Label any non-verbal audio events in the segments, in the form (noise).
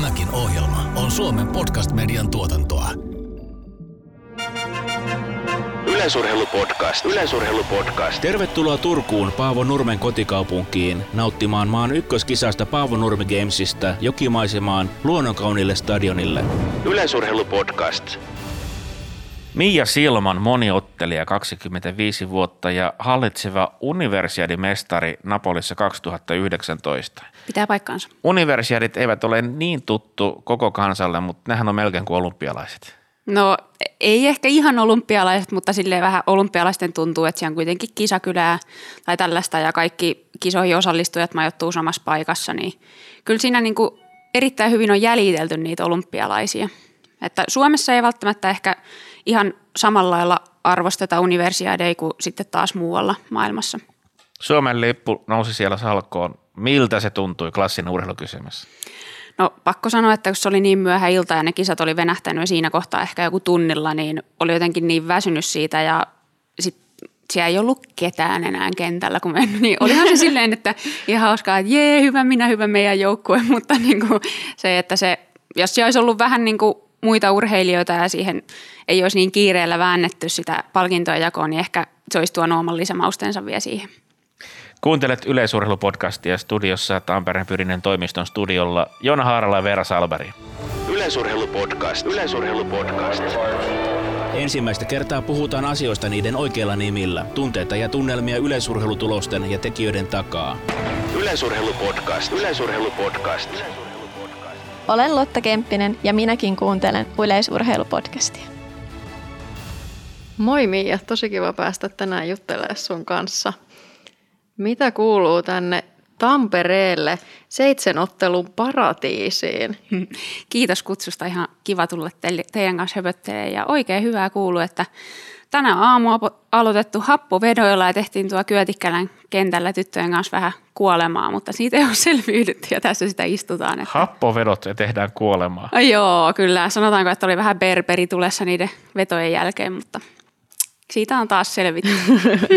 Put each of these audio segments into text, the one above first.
Tämäkin ohjelma on Suomen podcast-median tuotantoa. Yleisurheilupodcast. Yleisurheilupodcast. Tervetuloa Turkuun Paavo Nurmen kotikaupunkiin nauttimaan maan ykköskisasta Paavo Nurmi Gamesista jokimaisemaan luonnonkaunille stadionille. Yleisurheilupodcast. Mia Silman moniottelija 25 vuotta ja hallitseva universiadimestari Napolissa 2019. Pitää paikkaansa. Universiadit eivät ole niin tuttu koko kansalle, mutta nehän on melkein kuin olympialaiset. No ei ehkä ihan olympialaiset, mutta silleen vähän olympialaisten tuntuu, että siellä on kuitenkin kisakylää tai tällaista ja kaikki kisoihin osallistujat majoittuu samassa paikassa, niin kyllä siinä niin kuin erittäin hyvin on jäljitelty niitä olympialaisia. Että Suomessa ei välttämättä ehkä ihan samalla lailla arvosteta universiaadeja kuin sitten taas muualla maailmassa. Suomen lippu nousi siellä salkkoon. Miltä se tuntui klassinen urheilukysymys? No pakko sanoa, että kun se oli niin myöhä ilta ja ne kisat oli venähtänyt siinä kohtaa ehkä joku tunnilla, niin oli jotenkin niin väsynyt siitä ja sit siellä ei ollut ketään enää kentällä, kun mennyt. Niin olihan se silleen, että ihan hauskaa, että jee, hyvä minä, hyvä meidän joukkue, (laughs) mutta niin kuin se, että se, jos siellä olisi ollut vähän niin kuin muita urheilijoita ja siihen ei olisi niin kiireellä väännetty sitä palkintojen jakoon, niin ehkä se olisi tuonut oman lisämaustensa vielä siihen. Kuuntelet yleisurheilupodcastia studiossa Tampereen Pyrinen toimiston studiolla Jona Haarala ja Veera Salberi. Yleisurheilupodcast. Yleisurheilupodcast. Ensimmäistä kertaa puhutaan asioista niiden oikeilla nimillä, tunteita ja tunnelmia yleisurheilutulosten ja tekijöiden takaa. Yleisurheilupodcast. Yleisurheilupodcast. Olen Lotta Kemppinen ja minäkin kuuntelen yleisurheilupodcastia. Moi Miia, tosi kiva päästä tänään juttelemaan sun kanssa. Mitä kuuluu tänne Tampereelle seitsemänottelun paratiisiin? (laughs) Kiitos kutsusta, ihan kiva tulla teille, teidän kanssa höpöttelemään ja oikein hyvää kuuluu, että tänä aamua aloitettu happovedoilla ja tehtiin tuo Kyötikkälän kentällä tyttöjen kanssa vähän kuolemaa, mutta siitä ei ole selviydytty ja tässä sitä istutaan. Että... Happovedot ja tehdään kuolemaa. Oh, joo, kyllä. Sanotaanko, että oli vähän berberi tulessa niiden vetojen jälkeen, mutta siitä on taas selvitty.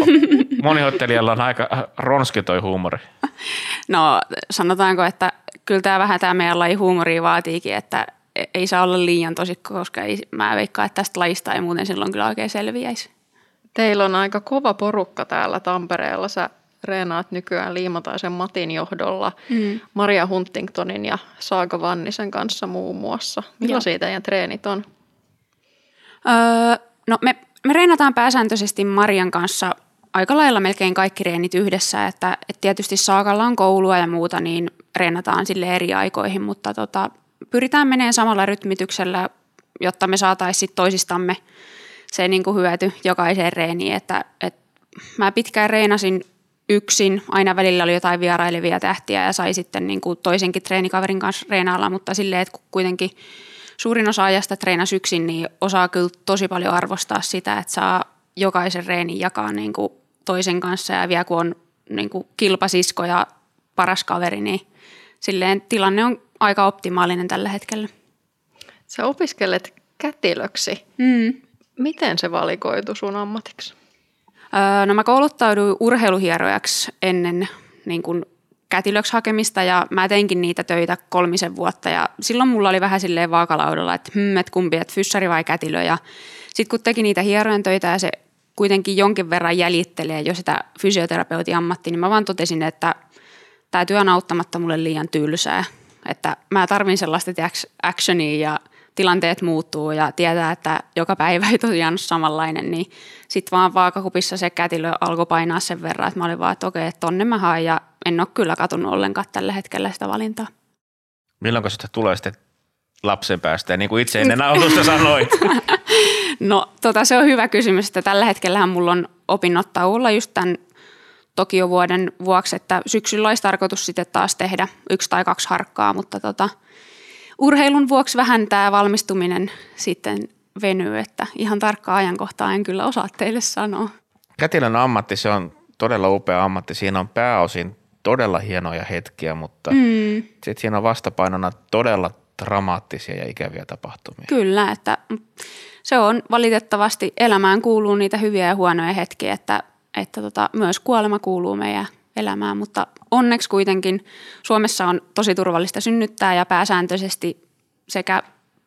(laughs) Moniottelijalla on aika ronski toi huumori. No sanotaanko, että kyllä tämä vähän tämä meidän laji huumoria vaatiikin, että ei saa olla liian tosikko, koska ei, mä veikkaan, että tästä lajista ei muuten silloin kyllä oikein selviäisi. Teillä on aika kova porukka täällä Tampereella. Sä reenaat nykyään Liimataisen Matin johdolla mm. Maria Huntingtonin ja Saaga Vannisen kanssa muun muassa. Millaisia teidän treenit on? Öö, no me, me reenataan pääsääntöisesti Marian kanssa aika lailla melkein kaikki reenit yhdessä, että, että tietysti Saakalla on koulua ja muuta, niin reenataan sille eri aikoihin, mutta tota, pyritään menemään samalla rytmityksellä, jotta me saataisiin toisistamme se niin kuin hyöty jokaiseen reeniin, että, että mä pitkään reenasin yksin, aina välillä oli jotain vierailevia tähtiä ja sai sitten niin kuin toisenkin treenikaverin kanssa reenailla, mutta silleen, että kuitenkin suurin osa ajasta treenasi yksin, niin osaa kyllä tosi paljon arvostaa sitä, että saa jokaisen reenin jakaa niin kuin toisen kanssa ja vielä kun on niin kuin kilpasisko ja paras kaveri, niin silleen tilanne on aika optimaalinen tällä hetkellä. Sä opiskelet kätilöksi. Mm. Miten se valikoitu sun ammatiksi? No mä kouluttauduin urheiluhierojaksi ennen niin kuin kätilöksi hakemista ja mä teinkin niitä töitä kolmisen vuotta ja silloin mulla oli vähän silleen vaakalaudalla, että hmm, et kumpi, että fyssari vai kätilö ja sitten kun teki niitä hierojen töitä ja se kuitenkin jonkin verran jäljittelee jo sitä fysioterapeutin ammatti, niin mä vaan totesin, että tämä työ on auttamatta mulle liian tylsää. Että mä tarvin sellaista actionia ja tilanteet muuttuu ja tietää, että joka päivä ei tosiaan ole samanlainen, niin sitten vaan vaakakupissa se kätilö alkoi painaa sen verran, että mä olin vaan, että okei, että tonne mä haen ja en ole kyllä katunut ollenkaan tällä hetkellä sitä valintaa. Milloin se tulee sitten lapsen päästä, niin kuin itse ennen autosta (laughs) sanoit? no tota, se on hyvä kysymys, että tällä hetkellä mulla on opinnot tauolla just tämän Tokio-vuoden vuoksi, että syksyllä olisi tarkoitus sitten taas tehdä yksi tai kaksi harkkaa, mutta tota, urheilun vuoksi vähän tämä valmistuminen sitten venyy, että ihan tarkkaa ajankohtaa en kyllä osaa teille sanoa. Kätilön ammatti, se on todella upea ammatti. Siinä on pääosin todella hienoja hetkiä, mutta mm. sitten siinä on vastapainona todella dramaattisia ja ikäviä tapahtumia. Kyllä, että se on valitettavasti, elämään kuuluu niitä hyviä ja huonoja hetkiä, että, että tota, myös kuolema kuuluu meidän elämää, mutta onneksi kuitenkin Suomessa on tosi turvallista synnyttää ja pääsääntöisesti sekä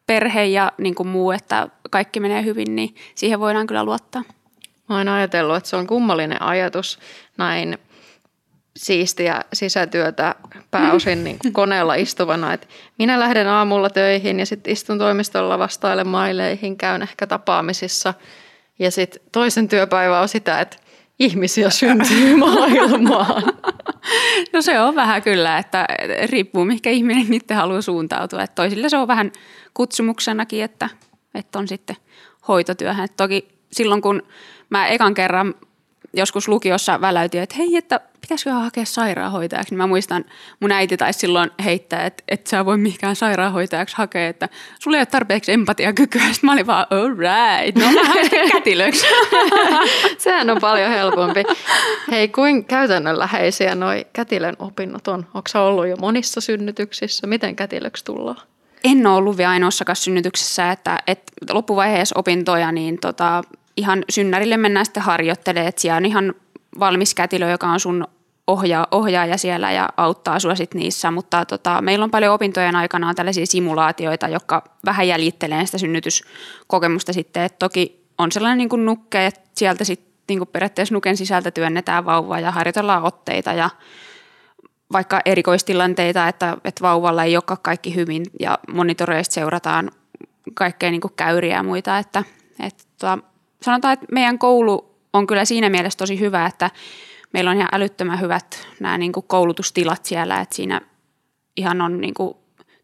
perhe ja niin kuin muu, että kaikki menee hyvin, niin siihen voidaan kyllä luottaa. Mä oon ajatellut, että se on kummallinen ajatus näin siistiä sisätyötä pääosin niin kuin koneella (laughs) istuvana. Että minä lähden aamulla töihin ja sitten istun toimistolla vastaille maileihin, käyn ehkä tapaamisissa. Ja sitten toisen työpäivä on sitä, että ihmisiä syntyy (laughs) maailmaan. (laughs) No se on vähän kyllä, että riippuu mihinkä ihminen itse haluaa suuntautua. Että toisille se on vähän kutsumuksenakin, että, että on sitten hoitotyöhön. Et toki silloin kun mä ekan kerran joskus lukiossa väläytin, että hei, että pitäisikö hakea sairaanhoitajaksi, niin mä muistan, mun äiti taisi silloin heittää, että et sä voi mihinkään sairaanhoitajaksi hakea, että sulla ei ole tarpeeksi empatiakykyä. Sitten mä olin vaan, all right, no mä (laughs) kätilöksi. (laughs) Sehän on paljon helpompi. Hei, kuin käytännönläheisiä noi kätilön opinnot on? Onko sä ollut jo monissa synnytyksissä? Miten kätilöksi tullaan? En ole ollut vielä ainoassakaan synnytyksessä, että, että loppuvaiheessa opintoja, niin tota, ihan synnärille mennään sitten harjoittelemaan, että siellä on ihan valmis kätilö, joka on sun ohjaa, ohjaaja siellä ja auttaa sua sit niissä, mutta tota, meillä on paljon opintojen aikana tällaisia simulaatioita, jotka vähän jäljittelee sitä synnytyskokemusta sitten, että toki on sellainen niin kuin nukke, että sieltä sitten niin periaatteessa nuken sisältä työnnetään vauvaa ja harjoitellaan otteita ja vaikka erikoistilanteita, että, että vauvalla ei olekaan kaikki hyvin ja monitoreista seurataan kaikkea niin kuin käyriä ja muita, että, että tota, sanotaan, että meidän koulu on kyllä siinä mielessä tosi hyvä, että meillä on ihan älyttömän hyvät nämä niin kuin koulutustilat siellä, että siinä ihan on niin kuin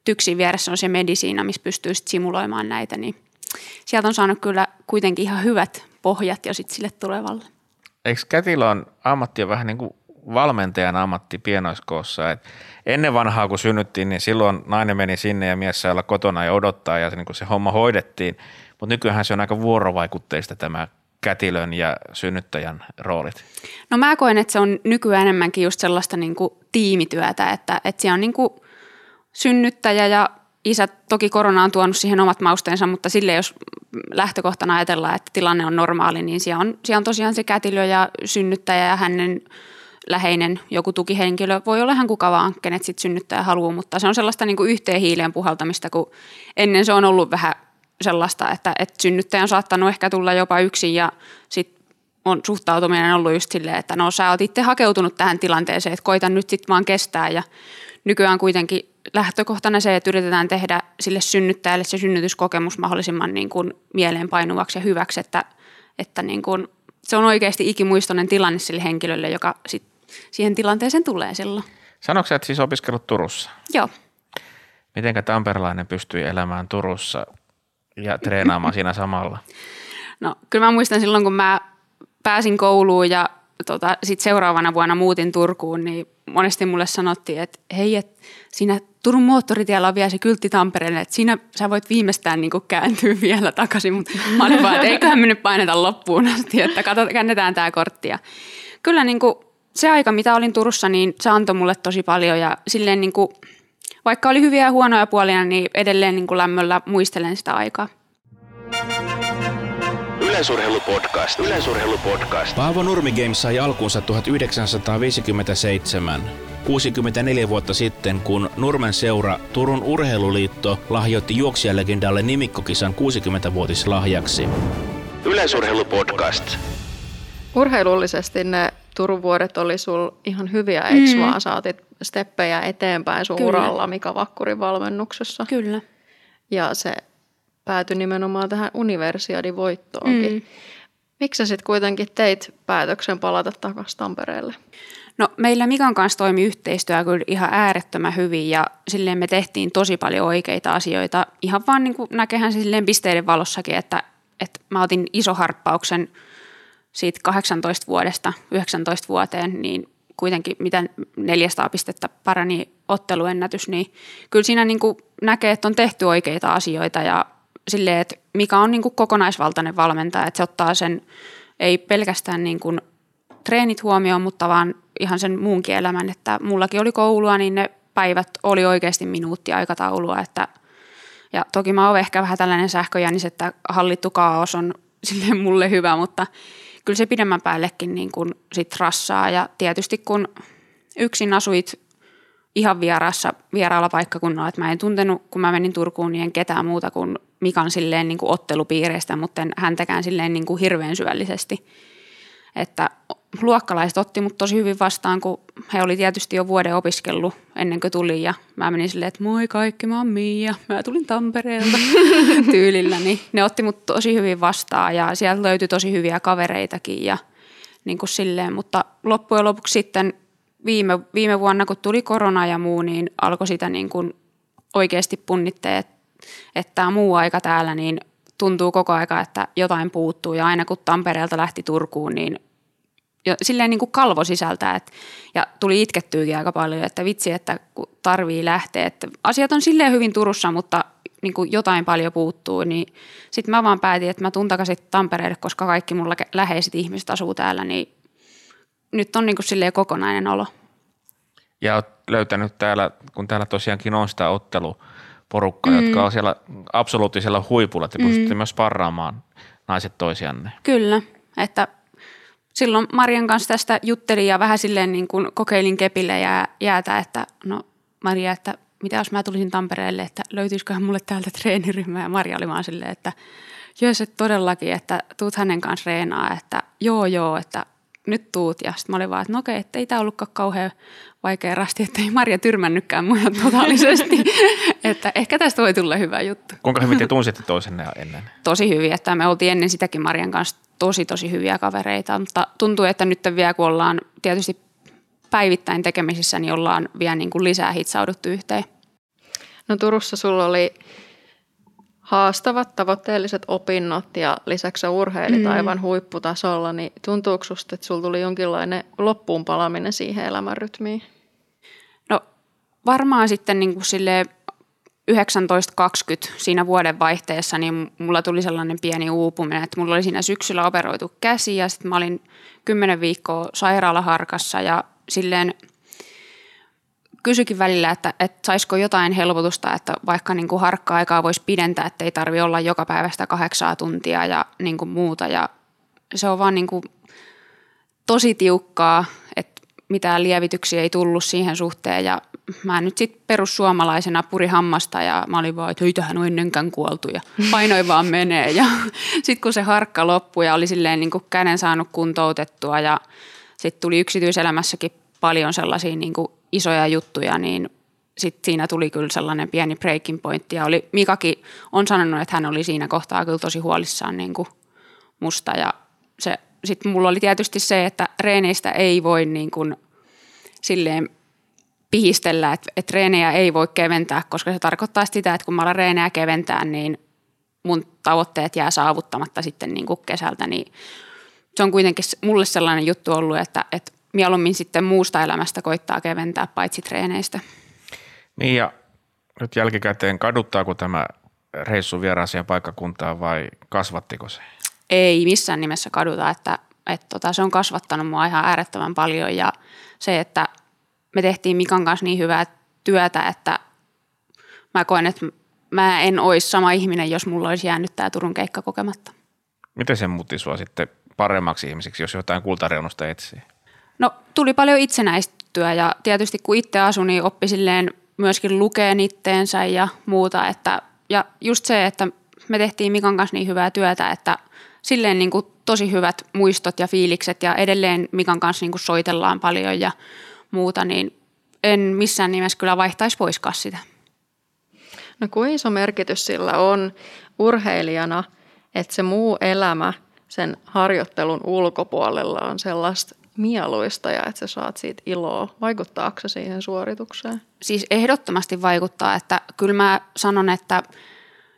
tyksin vieressä on se medisiina, missä pystyy sit simuloimaan näitä, niin sieltä on saanut kyllä kuitenkin ihan hyvät pohjat jo sitten sille tulevalle. Eikö kätilö on ammatti on vähän niin kuin valmentajan ammatti pienoiskoossa. Et ennen vanhaa, kun synnyttiin, niin silloin nainen meni sinne ja mies sai olla kotona ja odottaa ja se, niin se homma hoidettiin. Mutta nykyään se on aika vuorovaikutteista tämä kätilön ja synnyttäjän roolit? No mä koen, että se on nykyään enemmänkin just sellaista niin kuin tiimityötä, että, että siellä on niin kuin synnyttäjä ja isä, toki korona on tuonut siihen omat mausteensa, mutta sille jos lähtökohtana ajatellaan, että tilanne on normaali, niin siellä on, siellä on tosiaan se kätilö ja synnyttäjä ja hänen läheinen joku tukihenkilö, voi olla ihan kuka vaan, kenet sitten synnyttäjä haluaa, mutta se on sellaista niin kuin yhteen hiileen puhaltamista, kun ennen se on ollut vähän sellaista, että, että synnyttäjä on saattanut ehkä tulla jopa yksin ja sitten on suhtautuminen ollut just silleen, että no sä oot itse hakeutunut tähän tilanteeseen, että koita nyt sitten vaan kestää ja nykyään kuitenkin lähtökohtana se, että yritetään tehdä sille synnyttäjälle se synnytyskokemus mahdollisimman niin kuin mieleenpainuvaksi ja hyväksi, että, että niin kuin se on oikeasti ikimuistoinen tilanne sille henkilölle, joka sit siihen tilanteeseen tulee silloin. Sanoitko että siis opiskellut Turussa? Joo. Mitenkä tamperelainen pystyy elämään Turussa ja treenaamaan siinä samalla? No kyllä mä muistan silloin, kun mä pääsin kouluun ja tota, sit seuraavana vuonna muutin Turkuun, niin monesti mulle sanottiin, että hei, et siinä Turun moottoritiellä on vielä se kyltti Tampereelle, että siinä sä voit viimeistään niin kääntyä (laughs) vielä takaisin, mutta mä olin vaan, että eiköhän me nyt paineta loppuun asti, että katsot, käännetään tämä kortti. Ja kyllä niin kuin se aika, mitä olin Turussa, niin se antoi mulle tosi paljon ja silleen niin kuin, vaikka oli hyviä ja huonoja puolia, niin edelleen niin kuin lämmöllä muistelen sitä aikaa. Yleisurheilupodcast. Yleisurheilupodcast. Paavo Nurmi Games sai alkuunsa 1957. 64 vuotta sitten, kun Nurmen seura Turun Urheiluliitto lahjoitti juoksijalegendalle nimikkokisan 60-vuotislahjaksi. Yleisurheilupodcast. Urheilullisesti ne Turun vuodet oli sul ihan hyviä, eikö mm. vaan saatit steppejä eteenpäin sun uralla Mika Vakkurin valmennuksessa. Kyllä. Ja se päätyi nimenomaan tähän universiadin voittoonkin. Mm. Miksi sä sitten kuitenkin teit päätöksen palata takaisin Tampereelle? No meillä Mikan kanssa toimi yhteistyö kyllä ihan äärettömän hyvin ja silleen me tehtiin tosi paljon oikeita asioita. Ihan vaan niin kuin näkehän se silleen pisteiden valossakin, että, että mä otin iso harppauksen siitä 18 vuodesta 19 vuoteen, niin kuitenkin miten 400 pistettä parani otteluennätys, niin kyllä siinä niin kuin näkee, että on tehty oikeita asioita ja silleen, että mikä on niin kuin kokonaisvaltainen valmentaja, että se ottaa sen ei pelkästään niin kuin treenit huomioon, mutta vaan ihan sen muunkin elämän, että mullakin oli koulua, niin ne päivät oli oikeasti minuuttiaikataulua, että ja toki mä oon ehkä vähän tällainen sähköjännis, että hallittu kaos on sille mulle hyvä, mutta kyllä se pidemmän päällekin niin kuin sit rassaa ja tietysti kun yksin asuit ihan vieraassa, vieraalla paikkakunnalla, että mä en tuntenut, kun mä menin Turkuun, niin en ketään muuta kuin Mikan silleen niin kuin ottelupiireistä, mutta en häntäkään silleen niin kuin hirveän syvällisesti. Että luokkalaiset otti mut tosi hyvin vastaan, kun he oli tietysti jo vuoden opiskellut ennen kuin tuli. Ja mä menin silleen, että moi kaikki, mä oon Miia, mä tulin Tampereelta (laughs) tyylillä, niin ne otti mut tosi hyvin vastaan ja sieltä löytyi tosi hyviä kavereitakin ja niin kuin silleen, mutta loppujen lopuksi sitten viime, viime vuonna, kun tuli korona ja muu, niin alkoi sitä niin kuin oikeasti punnittee, että, että tämä muu aika täällä, niin tuntuu koko aika, että jotain puuttuu ja aina kun Tampereelta lähti Turkuun, niin jo, silleen niin kuin kalvo sisältää, että, ja tuli itkettyykin aika paljon, että vitsi, että tarvii lähteä, että asiat on silleen hyvin Turussa, mutta niin kuin jotain paljon puuttuu, niin sitten mä vaan päätin, että mä tuun takaisin Tampereelle, koska kaikki mulla läheiset ihmiset asuu täällä, niin nyt on niin kuin silleen kokonainen olo. Ja olet löytänyt täällä, kun täällä tosiaankin on sitä otteluporukkaa, mm. jotka on siellä absoluuttisella huipulla, että mm. pystytte myös parraamaan naiset toisianne. Kyllä, että silloin Marian kanssa tästä juttelin ja vähän silleen niin kuin kokeilin kepille ja jäätä, että no Maria, että mitä jos mä tulisin Tampereelle, että löytyisiköhän mulle täältä (laughs) treeniryhmä ja Maria oli vaan silleen, että jös, että todellakin, että tuut hänen kanssa reenaa, että joo joo, että nyt tuut. Ja sitten mä olin vaan, että no okei, että ei tämä ollutkaan kauhean vaikea rasti, että ei Maria tyrmännytkään mua totaalisesti. (laughs) että ehkä tästä voi tulla hyvä juttu. Kuinka hyvin te tunsitte toisenne ennen? (laughs) Tosi hyvin, että me oltiin ennen sitäkin Marian kanssa tosi tosi hyviä kavereita, mutta tuntuu, että nyt vielä kun ollaan tietysti päivittäin tekemisissä, niin ollaan vielä niin kuin lisää hitsauduttu yhteen. No Turussa sulla oli haastavat tavoitteelliset opinnot ja lisäksi urheilit mm. aivan huipputasolla, niin tuntuuko susta, että sulla tuli jonkinlainen loppuun palaminen siihen elämänrytmiin? No varmaan sitten niin kuin sille 19-20 siinä vuoden vaihteessa, niin mulla tuli sellainen pieni uupuminen, että mulla oli siinä syksyllä operoitu käsi ja sitten mä olin 10 viikkoa sairaalaharkassa ja silleen – kysyikin välillä, että, että saisiko jotain helpotusta, että vaikka niin kuin harkka-aikaa voisi pidentää, että ei tarvi olla joka päivästä kahdeksaa tuntia ja niin kuin muuta. Ja se on vaan niin kuin tosi tiukkaa, että mitään lievityksiä ei tullut siihen suhteen ja mä nyt sitten perussuomalaisena puri hammasta ja mä olin vaan, että ei tähän ole ennenkään kuoltu ja (laughs) painoin vaan menee. Ja sitten kun se harkka loppui ja oli silleen niin kuin käden saanut kuntoutettua ja sitten tuli yksityiselämässäkin paljon sellaisia niin kuin isoja juttuja, niin sitten siinä tuli kyllä sellainen pieni breaking point. Ja oli, Mikakin on sanonut, että hän oli siinä kohtaa kyllä tosi huolissaan niin kuin musta. Ja se, sitten mulla oli tietysti se, että reeneistä ei voi niin kuin silleen pihistellä, että, että reenejä ei voi keventää, koska se tarkoittaa sitä, että kun mä alan reenejä keventää, niin mun tavoitteet jää saavuttamatta sitten niin kuin kesältä, niin se on kuitenkin mulle sellainen juttu ollut, että, että mieluummin sitten muusta elämästä koittaa keventää paitsi treeneistä. Niin ja nyt jälkikäteen kaduttaako tämä reissu vieraaseen paikkakuntaan vai kasvattiko se? Ei missään nimessä kaduta, että, että tota, se on kasvattanut mua ihan äärettömän paljon ja se, että me tehtiin Mikan kanssa niin hyvää työtä, että mä koen, että mä en olisi sama ihminen, jos mulla olisi jäänyt tämä Turun keikka kokematta. Miten se muutti sua sitten paremmaksi ihmiseksi, jos jotain kultareunusta etsii? No tuli paljon itsenäistyä ja tietysti kun itse asui, niin oppi silleen myöskin lukeen itteensä ja muuta. Että, ja just se, että me tehtiin Mikan kanssa niin hyvää työtä, että silleen niin kuin tosi hyvät muistot ja fiilikset ja edelleen Mikan kanssa niin kuin soitellaan paljon ja muuta, niin en missään nimessä kyllä vaihtaisi poiskaan sitä. No kuinka iso merkitys sillä on urheilijana, että se muu elämä sen harjoittelun ulkopuolella on sellaista mieluista ja että sä saat siitä iloa. Vaikuttaako se siihen suoritukseen? Siis ehdottomasti vaikuttaa, että kyllä mä sanon, että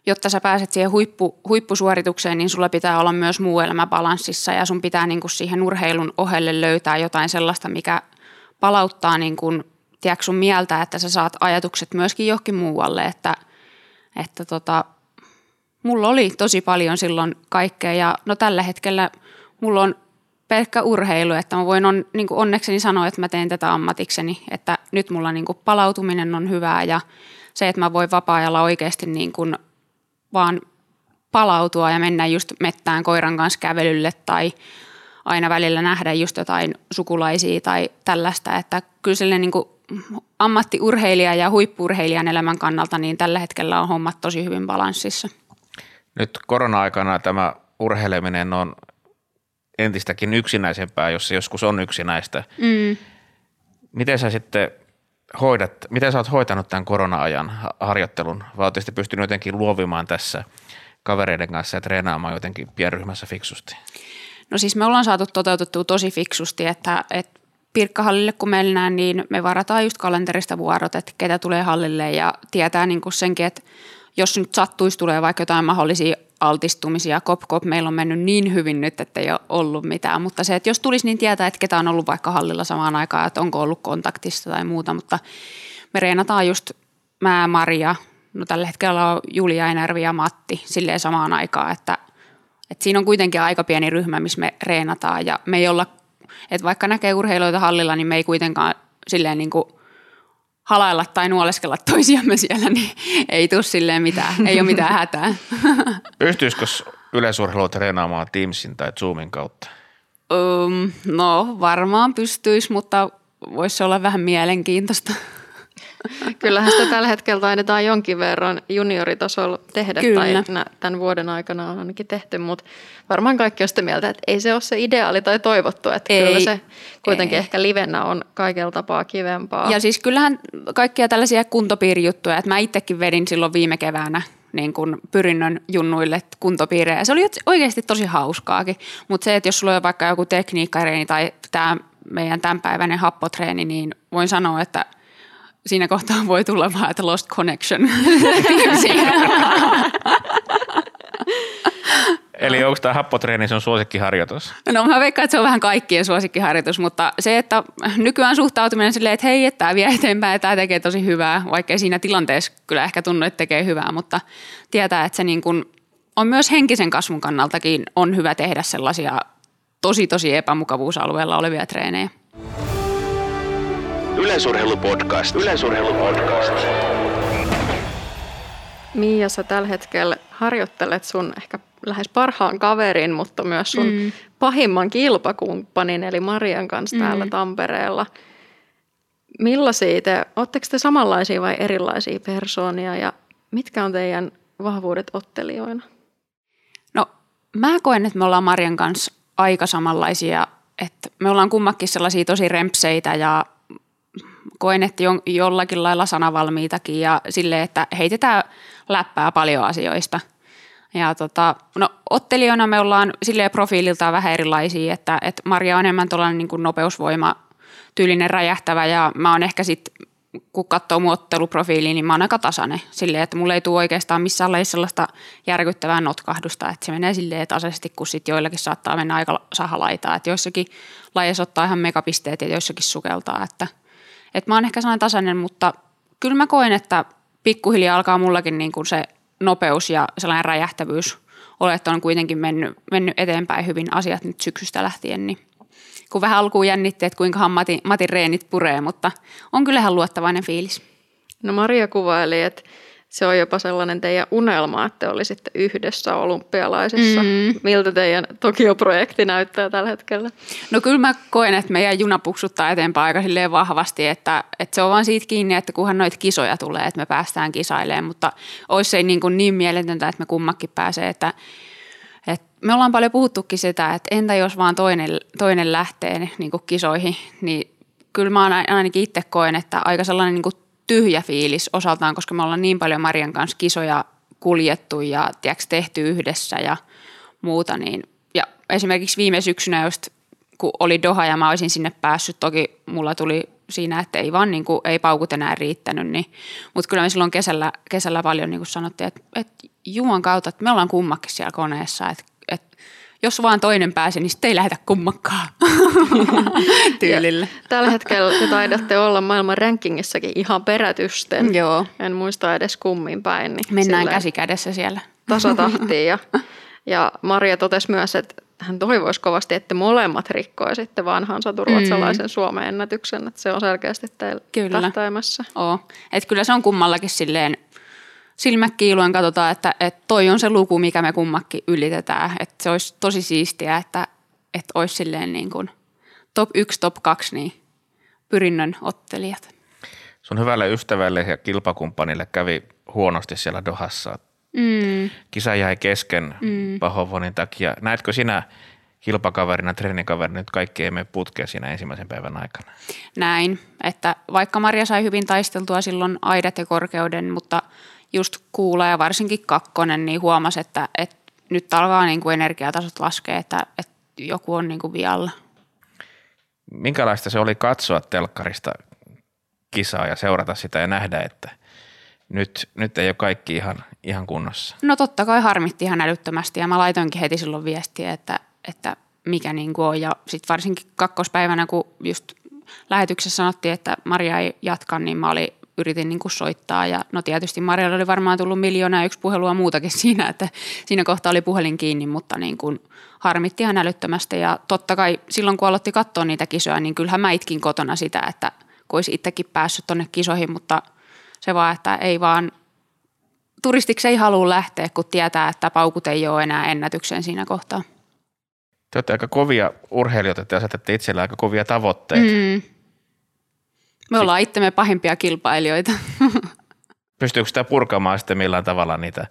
jotta sä pääset siihen huippu, huippusuoritukseen, niin sulla pitää olla myös muu elämä balanssissa ja sun pitää niin siihen urheilun ohelle löytää jotain sellaista, mikä palauttaa niin tiedätkö, sun mieltä, että sä saat ajatukset myöskin johonkin muualle, että, että tota, mulla oli tosi paljon silloin kaikkea ja no tällä hetkellä mulla on pelkkä urheilu, että mä voin on, niin kuin onnekseni sanoa, että mä teen tätä ammatikseni, että nyt mulla niin kuin palautuminen on hyvää ja se, että mä voin vapaa-ajalla oikeasti niin kuin vaan palautua ja mennä just mettään koiran kanssa kävelylle tai aina välillä nähdä just jotain sukulaisia tai tällaista, että kyllä sille niin kuin ammattiurheilija ja huippurheilijan elämän kannalta niin tällä hetkellä on hommat tosi hyvin balanssissa. Nyt korona-aikana tämä urheileminen on entistäkin yksinäisempää, jos se joskus on yksinäistä. Mm. Miten sä sitten hoidat, miten sä oot hoitanut tämän korona-ajan harjoittelun? Vai oot pystynyt jotenkin luovimaan tässä kavereiden kanssa ja treenaamaan jotenkin pienryhmässä fiksusti? No siis me ollaan saatu toteutettua tosi fiksusti, että, että Pirkkahallille kun mennään, niin me varataan just kalenterista vuorot, että ketä tulee hallille ja tietää niin kuin senkin, että jos nyt sattuisi tulee vaikka jotain mahdollisia altistumisia, kop kop, meillä on mennyt niin hyvin nyt, että ei ole ollut mitään, mutta se, että jos tulisi niin tietää, että ketä on ollut vaikka hallilla samaan aikaan, että onko ollut kontaktista tai muuta, mutta me reenataan just mä, Maria, no tällä hetkellä on Julia Enervi ja Matti silleen samaan aikaan, että, että siinä on kuitenkin aika pieni ryhmä, missä me reenataan. Ja me ei olla, että vaikka näkee urheiluita hallilla, niin me ei kuitenkaan silleen niin kuin halailla tai nuoleskella toisiamme siellä, niin ei tule silleen mitään, ei ole mitään hätää. (laughs) Pystyisikö yleisurheilua treenaamaan Teamsin tai Zoomin kautta? Um, no varmaan pystyisi, mutta voisi olla vähän mielenkiintoista. Kyllähän sitä tällä hetkellä taidetaan jonkin verran junioritasolla tehdä, Kyllä. tai tämän vuoden aikana on ainakin tehty, mutta varmaan kaikki on sitä mieltä, että ei se ole se ideaali tai toivottu, että ei, kyllä se kuitenkin ei. ehkä livenä on kaikella tapaa kivempaa. Ja siis kyllähän kaikkia tällaisia kuntopiirijuttuja, että mä itsekin vedin silloin viime keväänä niin kuin pyrinnön junnuille kuntopiirejä. Se oli oikeasti tosi hauskaakin, mutta se, että jos sulla on vaikka joku tekniikkareeni tai tämä meidän tämänpäiväinen happotreeni, niin voin sanoa, että – siinä kohtaa voi tulla vaan, että lost connection Eli onko tämä happotreeni sun suosikkiharjoitus? No mä veikkaan, että se on vähän kaikkien suosikkiharjoitus, mutta se, että nykyään suhtautuminen silleen, että hei, että tämä vie eteenpäin ja tämä tekee tosi hyvää, vaikka siinä tilanteessa kyllä ehkä tunnu, että tekee hyvää, mutta tietää, että se niin kuin on myös henkisen kasvun kannaltakin on hyvä tehdä sellaisia tosi tosi epämukavuusalueella olevia treenejä. Yleisurheilupodcast. Yleisurheilupodcast. Miia, sä tällä hetkellä harjoittelet sun ehkä lähes parhaan kaverin, mutta myös sun mm. pahimman kilpakumppanin, eli Marian kanssa mm. täällä Tampereella. Millaisia te, ootteko te samanlaisia vai erilaisia persoonia ja mitkä on teidän vahvuudet ottelijoina? No mä koen, että me ollaan Marian kanssa aika samanlaisia, että me ollaan kummakin sellaisia tosi rempseitä ja koen, että jollakin lailla sanavalmiitakin ja sille, että heitetään läppää paljon asioista. Ja tota, no, ottelijoina me ollaan silleen profiililtaan vähän erilaisia, että, että Maria on enemmän tuollainen niin nopeusvoima tyylinen räjähtävä ja mä oon ehkä sitten kun katsoo mun otteluprofiiliin, niin mä oon aika tasainen. Silleen, että mulle ei tule oikeastaan missään lajissa sellaista järkyttävää notkahdusta, että se menee silleen tasaisesti, kun sitten joillakin saattaa mennä aika sahalaitaa. Että joissakin lajeissa ottaa ihan megapisteet ja joissakin sukeltaa, että – et mä oon ehkä sellainen tasainen, mutta kyllä mä koen, että pikkuhiljaa alkaa mullakin niin kuin se nopeus ja sellainen räjähtävyys ole, että on kuitenkin mennyt, mennyt eteenpäin hyvin asiat nyt syksystä lähtien, niin kun vähän alkuun jännitti, että kuinka Matin, Matin reenit puree, mutta on kyllähän luottavainen fiilis. No Maria kuvaili, että se on jopa sellainen teidän unelma, että te olisitte yhdessä olympialaisissa. Mm. Miltä teidän Tokio-projekti näyttää tällä hetkellä? No kyllä mä koen, että meidän juna puksuttaa eteenpäin aika silleen vahvasti, että, että se on vaan siitä kiinni, että kunhan noita kisoja tulee, että me päästään kisailemaan, mutta olisi se niin, kuin niin mieletöntä, että me kummakin pääsee, että, että me ollaan paljon puhuttukin sitä, että entä jos vaan toinen, toinen lähtee niin kuin kisoihin, niin kyllä mä ainakin itse koen, että aika sellainen niin kuin tyhjä fiilis osaltaan, koska me ollaan niin paljon Marian kanssa kisoja kuljettu ja tiedätkö, tehty yhdessä ja muuta. Niin, ja esimerkiksi viime syksynä just kun oli Doha ja mä olisin sinne päässyt, toki mulla tuli siinä, että ei vaan niin kuin, ei paukut enää riittänyt, niin, mutta kyllä me silloin kesällä, kesällä paljon niin sanottiin, että, että Juman kautta, että me ollaan kummakin siellä koneessa, että jos vaan toinen pääsee, niin sitten ei lähdetä kummakkaan (laughs) tyylille. Ja tällä hetkellä te taidatte olla maailman rankingissakin ihan perätysten. Joo. En muista edes kummin päin. Niin Mennään käsi kädessä siellä. Tasatahtiin ja, (laughs) ja Maria totesi myös, että hän toivoisi kovasti, että molemmat rikkoisitte vanhan saturuotsalaisen mm. Suomen ennätyksen, että se on selkeästi teillä kyllä. tähtäimässä. Oo. Et kyllä se on kummallakin silleen silmät kiiluen katsotaan, että, että toi on se luku, mikä me kummakin ylitetään. Että se olisi tosi siistiä, että, että olisi silleen niin kuin top 1, top 2 niin pyrinnön ottelijat. Sun hyvälle ystävälle ja kilpakumppanille kävi huonosti siellä Dohassa. Mm. Kisa jäi kesken mm. pahoinvoinnin takia. Näetkö sinä kilpakaverina, treenikaverina nyt kaikki ei mene putkeen siinä ensimmäisen päivän aikana? Näin, että vaikka Maria sai hyvin taisteltua silloin aidat ja korkeuden, mutta just kuulla ja varsinkin kakkonen, niin huomasi, että, että nyt alkaa niin kuin energiatasot laskea, että, että joku on niin kuin vialla. Minkälaista se oli katsoa telkkarista kisaa ja seurata sitä ja nähdä, että nyt, nyt ei ole kaikki ihan, ihan kunnossa? No totta kai harmitti ihan älyttömästi ja mä laitoinkin heti silloin viestiä, että, että mikä niin kuin on. Ja sitten varsinkin kakkospäivänä, kun just lähetyksessä sanottiin, että Maria ei jatka, niin mä olin, yritin niin kuin soittaa. Ja no tietysti Marialle oli varmaan tullut miljoona yksi puhelua muutakin (laughs) siinä, että siinä kohtaa oli puhelin kiinni, mutta niin kuin harmitti ihan älyttömästi. Ja totta kai silloin, kun aloitti katsoa niitä kisoja, niin kyllähän mä itkin kotona sitä, että kun olisi itsekin päässyt tonne kisoihin, mutta se vaan, että ei vaan turistiksi ei halua lähteä, kun tietää, että paukut ei ole enää ennätyksen siinä kohtaa. Te olette aika kovia urheilijoita, te asetatte itsellä aika kovia tavoitteita. Mm. Me ollaan itsemme pahimpia kilpailijoita. (laughs) Pystyykö sitä purkamaan sitten millään tavalla niitä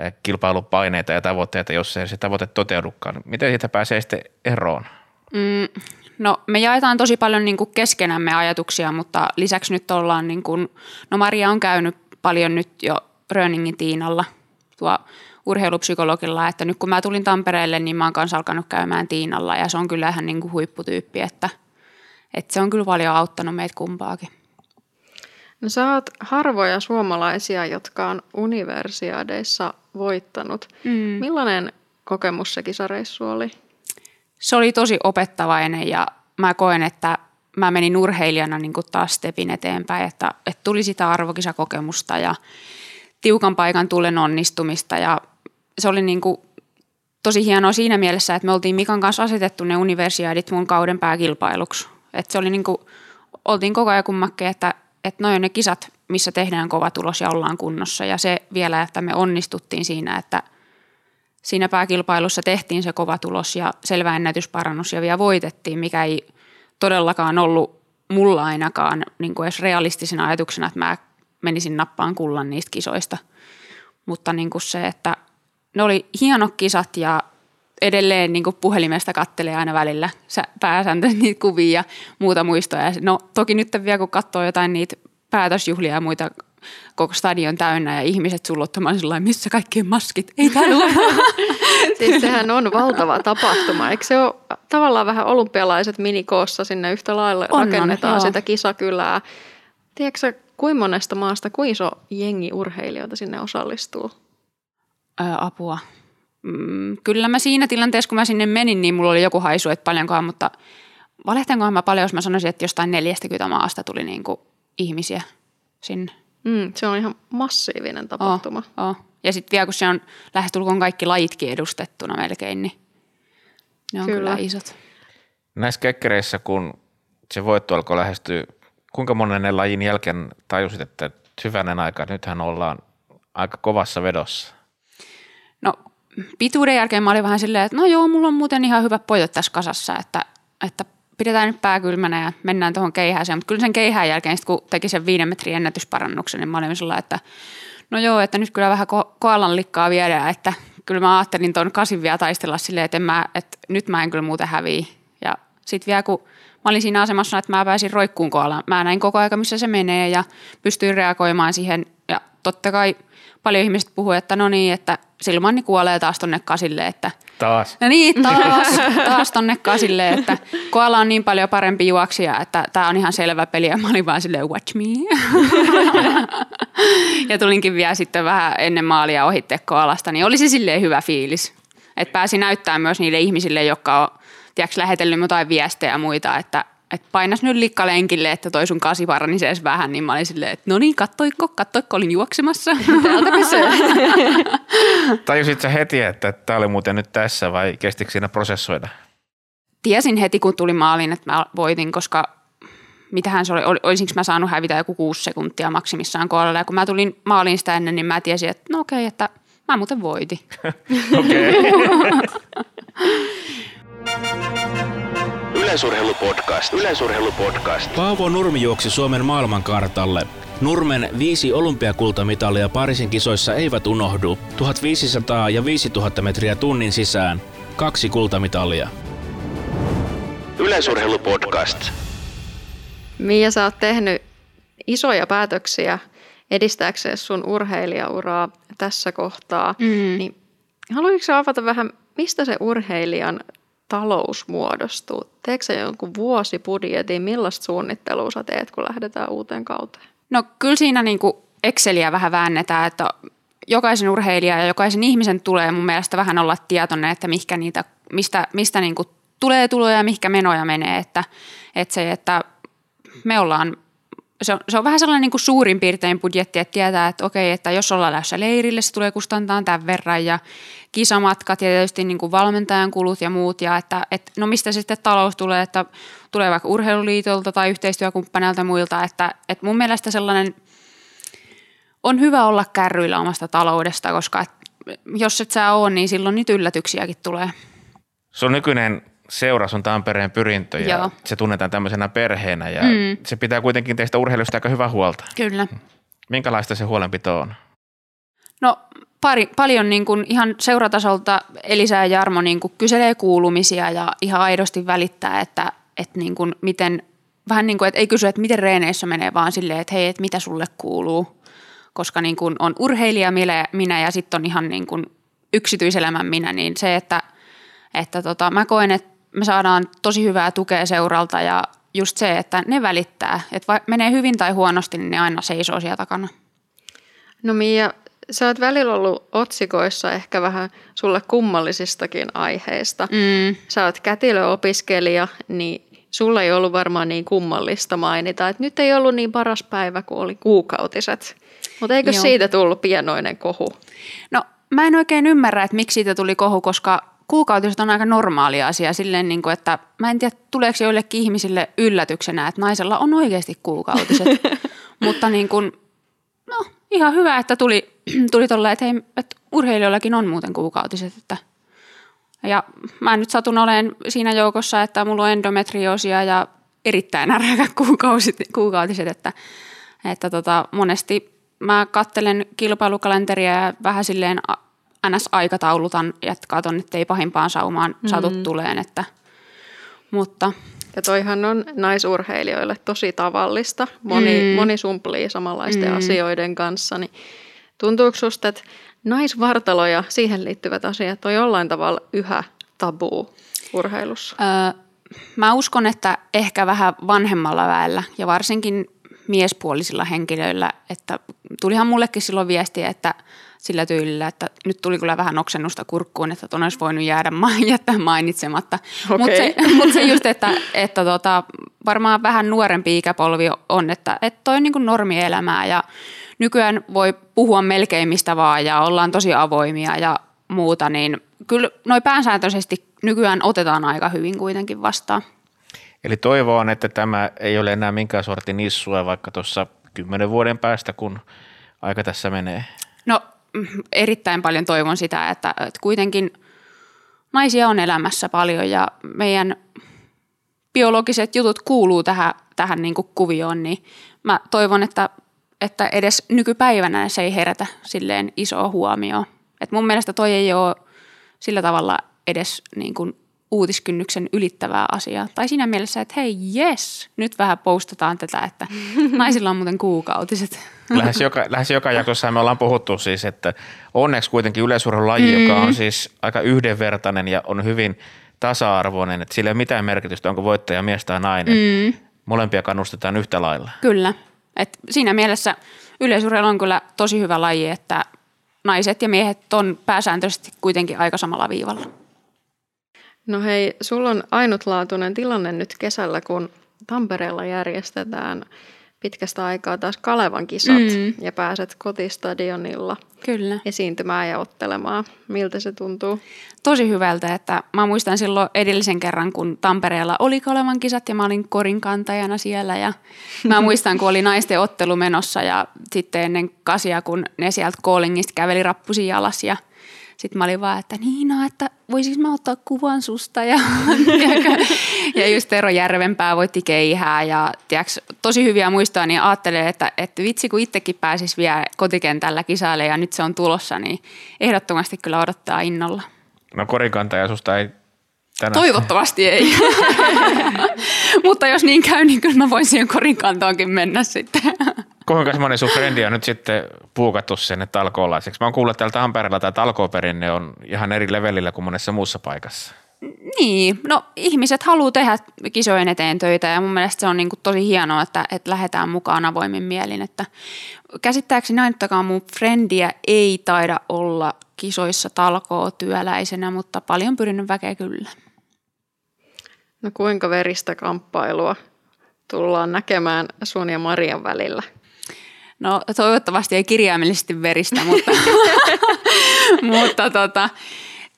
eh, kilpailupaineita ja tavoitteita, jos ei se tavoite toteudukaan? Miten siitä pääsee sitten eroon? Mm, no me jaetaan tosi paljon niin kuin keskenämme ajatuksia, mutta lisäksi nyt ollaan, niin kuin, no Maria on käynyt paljon nyt jo Röningin Tiinalla tuo urheilupsykologilla, että nyt kun mä tulin Tampereelle, niin mä oon kanssa alkanut käymään Tiinalla ja se on kyllä ihan niin kuin huipputyyppi, että, että se on kyllä paljon auttanut meitä kumpaakin. No sä oot harvoja suomalaisia, jotka on universiaadeissa voittanut. Mm. Millainen kokemus se kisareissu oli? Se oli tosi opettavainen ja mä koen, että mä menin urheilijana niin kuin taas stepin eteenpäin, että, että tuli sitä arvokisakokemusta ja tiukan paikan tullen onnistumista ja se oli niin kuin tosi hienoa siinä mielessä, että me oltiin Mikan kanssa asetettu ne universiaadit mun kauden pääkilpailuksi. Että se oli niin kuin, oltiin koko ajan kummakke, että, että noin ne kisat, missä tehdään kova tulos ja ollaan kunnossa. Ja se vielä, että me onnistuttiin siinä, että siinä pääkilpailussa tehtiin se kova tulos ja selvä ennätysparannus ja vielä voitettiin, mikä ei todellakaan ollut mulla ainakaan niin kuin edes realistisena ajatuksena, että mä menisin nappaan kullan niistä kisoista. Mutta niin kuin se, että ne oli hienot kisat ja edelleen niin kuin puhelimesta kattelee aina välillä pääsääntöisesti niitä kuvia ja muuta muistoja. No toki nyt vielä kun katsoo jotain niitä päätösjuhlia ja muita koko stadion täynnä ja ihmiset sullottamaan sillä missä kaikkien maskit? Ei täällä (laughs) Siis sehän on valtava tapahtuma. Eikö se ole tavallaan vähän olympialaiset minikoossa sinne yhtä lailla on, rakennetaan on, sitä kisakylää? Tiedätkö kuinka monesta maasta, kuinka iso jengi urheilijoita sinne osallistuu? Ää, apua. Mm, kyllä mä siinä tilanteessa, kun mä sinne menin, niin mulla oli joku haisu, että paljonkohan, mutta valehtankohan mä paljon, jos mä sanoisin, että jostain 40 maasta tuli niin kuin ihmisiä sinne. Mm, se on ihan massiivinen tapahtuma. Oh, oh. Ja sitten vielä kun se on lähestulkoon kaikki lajitkin edustettuna melkein, niin ne on kyllä, kyllä isot. Näissä kekkereissä, kun se voitto alkoi lähestyä, kuinka monen lajin jälkeen tajusit, että hyvänen aika, nythän ollaan aika kovassa vedossa? No pituuden jälkeen mä olin vähän silleen, että no joo, mulla on muuten ihan hyvä pojat tässä kasassa, että, että pidetään nyt pää kylmänä ja mennään tuohon keihääseen. Mutta kyllä sen keihään jälkeen, sit kun teki sen viiden metrin ennätysparannuksen, niin mä olin sillä, että no joo, että nyt kyllä vähän ko- koalan likkaa viedään, että kyllä mä ajattelin tuon kasin vielä taistella silleen, että, mä, että nyt mä en kyllä muuten häviä. Ja sitten vielä kun mä olin siinä asemassa, että mä pääsin roikkuun koalaan, mä näin koko aika, missä se menee ja pystyin reagoimaan siihen. Ja totta kai – paljon ihmiset puhuu, että no niin, että Silmanni kuolee taas tonne kasille, että Taas. No niin, (laughs) taas, taas tonne kasille, että Koala on niin paljon parempi juoksija, että tämä on ihan selvä peli ja mä olin vaan silleen, watch me. (laughs) ja tulinkin vielä sitten vähän ennen maalia ohitte Koalasta, niin oli se silleen hyvä fiilis. Että pääsi näyttää myös niille ihmisille, jotka on tiedätkö, lähetellyt jotain viestejä ja muita, että että painas nyt likkalenkille, että toi sun kasi paranisi edes vähän, niin mä olin silleen, että no niin, kattoikko, kattoikko, olin juoksemassa. (laughs) Täältä se. (laughs) Tajusit sä heti, että tämä oli muuten nyt tässä vai kestikö siinä prosessoida? Tiesin heti, kun tuli maaliin, että mä voitin, koska mitähän se oli, olisinko mä saanut hävitä joku kuusi sekuntia maksimissaan kohdalla. Ja kun mä tulin maaliin sitä ennen, niin mä tiesin, että no okei, okay, että mä muuten voitin. (laughs) Okei. Yleisurheilupodcast. Yleisurheilupodcast. Paavo Nurmi juoksi Suomen maailmankartalle. Nurmen viisi olympiakultamitalia Pariisin kisoissa eivät unohdu. 1500 ja 5000 metriä tunnin sisään. Kaksi kultamitalia. Yleisurheilupodcast. Mia, sä oot tehnyt isoja päätöksiä edistääkseen sun urheilijauraa tässä kohtaa. Mm. Niin haluaisitko sä avata vähän, mistä se urheilijan talous muodostuu? Teekö sä jonkun vuosibudjetin? Millaista suunnittelua sä teet, kun lähdetään uuteen kauteen? No kyllä siinä niin kuin Exceliä vähän väännetään, että jokaisen urheilijan ja jokaisen ihmisen tulee mun mielestä vähän olla tietoinen, että mihkä niitä, mistä, mistä niin kuin tulee tuloja ja mihinkä menoja menee. Että, että se, että me ollaan se on, se on vähän sellainen niin kuin suurin piirtein budjetti, että tietää, että okei, että jos ollaan lähdössä leirille, se tulee kustantaan tämän verran ja kisamatkat ja tietysti niin kuin valmentajan kulut ja muut ja että, että no mistä sitten talous tulee, että tulee vaikka urheiluliitolta tai yhteistyökumppaneilta muilta, että, että mun mielestä sellainen on hyvä olla kärryillä omasta taloudesta, koska jos et sä ole, niin silloin niitä yllätyksiäkin tulee. Se on nykyinen seura on Tampereen pyrintö ja Joo. se tunnetaan tämmöisenä perheenä ja mm. se pitää kuitenkin teistä urheilusta aika hyvää huolta. Kyllä. Minkälaista se huolenpito on? No pari, paljon niin kuin ihan seuratasolta Elisa ja Jarmo niin kuin kyselee kuulumisia ja ihan aidosti välittää, että, että niin kuin miten, vähän niin kuin, että ei kysy, että miten reeneissä menee, vaan silleen, että hei, että mitä sulle kuuluu. Koska niin kuin on urheilija minä, minä ja sitten on ihan niin kuin yksityiselämän minä, niin se, että, että tota, mä koen, että me saadaan tosi hyvää tukea seuralta ja just se, että ne välittää. Että vai menee hyvin tai huonosti, niin ne aina seisoo siellä takana. No Mia, sä oot välillä ollut otsikoissa ehkä vähän sulle kummallisistakin aiheista. Mm. Sä oot kätilöopiskelija, niin sulla ei ollut varmaan niin kummallista mainita, että nyt ei ollut niin paras päivä kuin oli kuukautiset. Mutta eikö Joo. siitä tullut pienoinen kohu? No mä en oikein ymmärrä, että miksi siitä tuli kohu, koska kuukautiset on aika normaali asia silleen, niin kuin, että mä en tiedä, tuleeko joillekin ihmisille yllätyksenä, että naisella on oikeasti kuukautiset. (laughs) Mutta niin kuin, no ihan hyvä, että tuli, (clears throat) tuli tolleen, että, hei, että urheilijoillakin on muuten kuukautiset. Että. Ja mä nyt satun olen siinä joukossa, että mulla on endometrioosia ja erittäin kuukausit, kuukautiset, että, että tota, monesti mä kattelen kilpailukalenteria ja vähän silleen NS-aikataulutan ja katon, että ei pahimpaan saumaan satu mm. tuleen. Että, mutta Ja toihan on naisurheilijoille tosi tavallista. Moni, Mm. moni sumplii samanlaisten Mm. asioiden kanssa. Niin tuntuuko susta, että naisvartalo ja siihen liittyvät asiat on jollain tavalla yhä tabuu urheilussa? öö, mä uskon, että ehkä vähän vanhemmalla väellä ja varsinkin miespuolisilla henkilöillä, että tulihan mullekin silloin viestiä, että sillä tyylillä, että nyt tuli kyllä vähän oksennusta kurkkuun, että ton olisi voinut jäädä ma- (laughs) jättää mainitsematta. Mutta Okei. se, mut se just, että, että tota, varmaan vähän nuorempi ikäpolvi on, että, että toi on niin kuin normielämää ja nykyään voi puhua melkein mistä vaan ja ollaan tosi avoimia ja muuta, niin kyllä noin pääsääntöisesti nykyään otetaan aika hyvin kuitenkin vastaan. Eli toivo on, että tämä ei ole enää minkään sortin issua vaikka tuossa kymmenen vuoden päästä, kun aika tässä menee. No erittäin paljon toivon sitä, että, että kuitenkin naisia on elämässä paljon ja meidän biologiset jutut kuuluu tähän, tähän niin kuin kuvioon, niin mä toivon, että, että edes nykypäivänä se ei herätä silleen isoa huomioon. Et mun mielestä toi ei ole sillä tavalla edes niin kuin uutiskynnyksen ylittävää asiaa. Tai siinä mielessä, että hei jes, nyt vähän postataan tätä, että naisilla on muuten kuukautiset. (laughs) Lähes joka, lähes joka jaksossa me ollaan puhuttu siis, että onneksi kuitenkin yleisurheilulaji, mm. joka on siis aika yhdenvertainen ja on hyvin tasa-arvoinen, että sillä ei ole mitään merkitystä, onko voittaja mies tai nainen. Mm. Molempia kannustetaan yhtä lailla. Kyllä. Et siinä mielessä yleisurheilu on kyllä tosi hyvä laji, että naiset ja miehet on pääsääntöisesti kuitenkin aika samalla viivalla. No hei, sulla on ainutlaatuinen tilanne nyt kesällä, kun Tampereella järjestetään pitkästä aikaa taas Kalevan kisat Mm. ja pääset kotistadionilla Kyllä. esiintymään ja ottelemaan. Miltä se tuntuu? Tosi hyvältä, että mä muistan silloin edellisen kerran, kun Tampereella oli Kalevan kisat ja mä olin korinkantajana siellä ja mä (laughs) muistan, kun oli naisten ottelu menossa ja sitten ennen kasia, kun ne sieltä Callingista käveli rappusi jalas ja sitten mä olin vaan, että niin no, että voisinko mä ottaa kuvan susta (laughs) ja, ja just Tero Järvenpää voitti keihää ja tiiäks, tosi hyviä muistoja, niin ajattelee, että, että vitsi kun itsekin pääsis vielä kotikentällä kisaille ja nyt se on tulossa, niin ehdottomasti kyllä odottaa innolla. No korikantaja susta ei tänään. Toivottavasti ei. (laughs) Mutta jos niin käy, niin kyllä mä voin siihen korinkantoonkin mennä sitten. Kuinka semmoinen sun frendi on nyt sitten puukattu sinne talkoolaiseksi? Mä oon kuullut, että täällä Tampereella tämä talkooperinne on ihan eri levelillä kuin monessa muussa paikassa. Niin, no ihmiset haluaa tehdä kisojen eteen töitä ja mun mielestä se on niin kuin tosi hienoa, että, että lähdetään mukaan avoimin mielin. Että käsittääkseni ainuttakaan mun frendiä ei taida olla kisoissa talkoo työläisenä, mutta paljon pyrinnön väkeä kyllä. No kuinka veristä kamppailua tullaan näkemään sun ja Marian välillä? No toivottavasti ei kirjaimellisesti veristä, mutta, (laughs) mutta tota,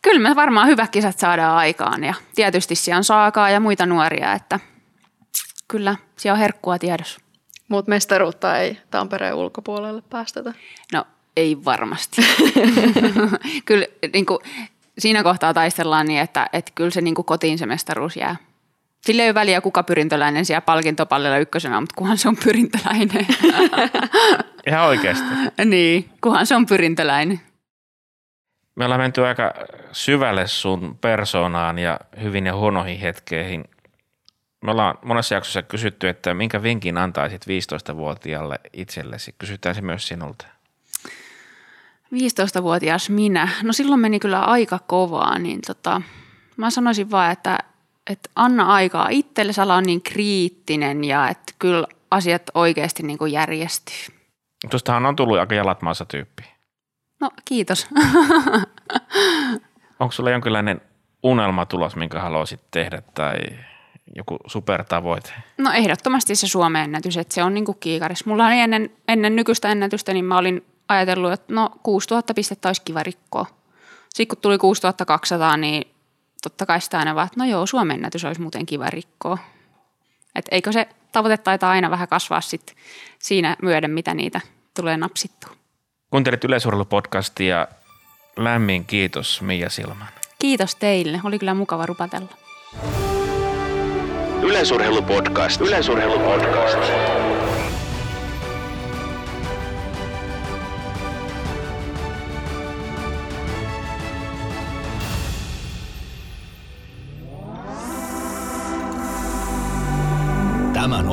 kyllä me varmaan hyvät kisat saadaan aikaan ja tietysti siellä on Saakaa ja muita nuoria, että kyllä siellä on herkkua tiedossa. Mutta mestaruutta ei Tampereen ulkopuolelle päästetä. No ei varmasti. (laughs) kyllä niin kuin, siinä kohtaa taistellaan niin, että, että kyllä se niin kuin kotiin se mestaruus jää. Sillä ei ole väliä, kuka pyrintöläinen siellä palkintopallilla ykkösenä, mutta kunhan se on pyrintöläinen. (laughs) Ihan oikeasti. niin, kunhan se on pyrintöläinen. Me ollaan menty aika syvälle sun persoonaan ja hyvin ja huonoihin hetkeihin. Me ollaan monessa jaksossa kysytty, että minkä vinkin antaisit 15-vuotiaalle itsellesi. Kysytään se myös sinulta. 15-vuotias minä. No silloin meni kyllä aika kovaa, niin tota, mä sanoisin vaan, että, että anna aikaa itsellesi, ala on niin kriittinen ja että kyllä asiat oikeasti niin kuin järjestyy. Tuostahan on tullut aika jalat maassa tyyppi. No kiitos. (laughs) Onko sulla jonkinlainen unelmatulos, minkä haluaisit tehdä tai joku supertavoite? No ehdottomasti se Suomen ennätys, että se on niin kuin kiikaris. Mulla oli ennen, ennen nykyistä ennätystä, niin mä olin ajatellut, että no 6000 pistettä olisi kiva rikkoa. Sitten kun tuli 6200, niin totta kai sitä aina vaan, että no joo, Suomen ennätys olisi muuten kiva rikkoa. Et eikö se tavoite taitaa aina vähän kasvaa sit siinä myöden, mitä niitä tulee napsittua. Kuuntelit Yleisurheilupodcastia. Lämmin kiitos Mia Silman. Kiitos teille. Oli kyllä mukava rupatella. Yleisurheilupodcast. Yleisurheilupodcast.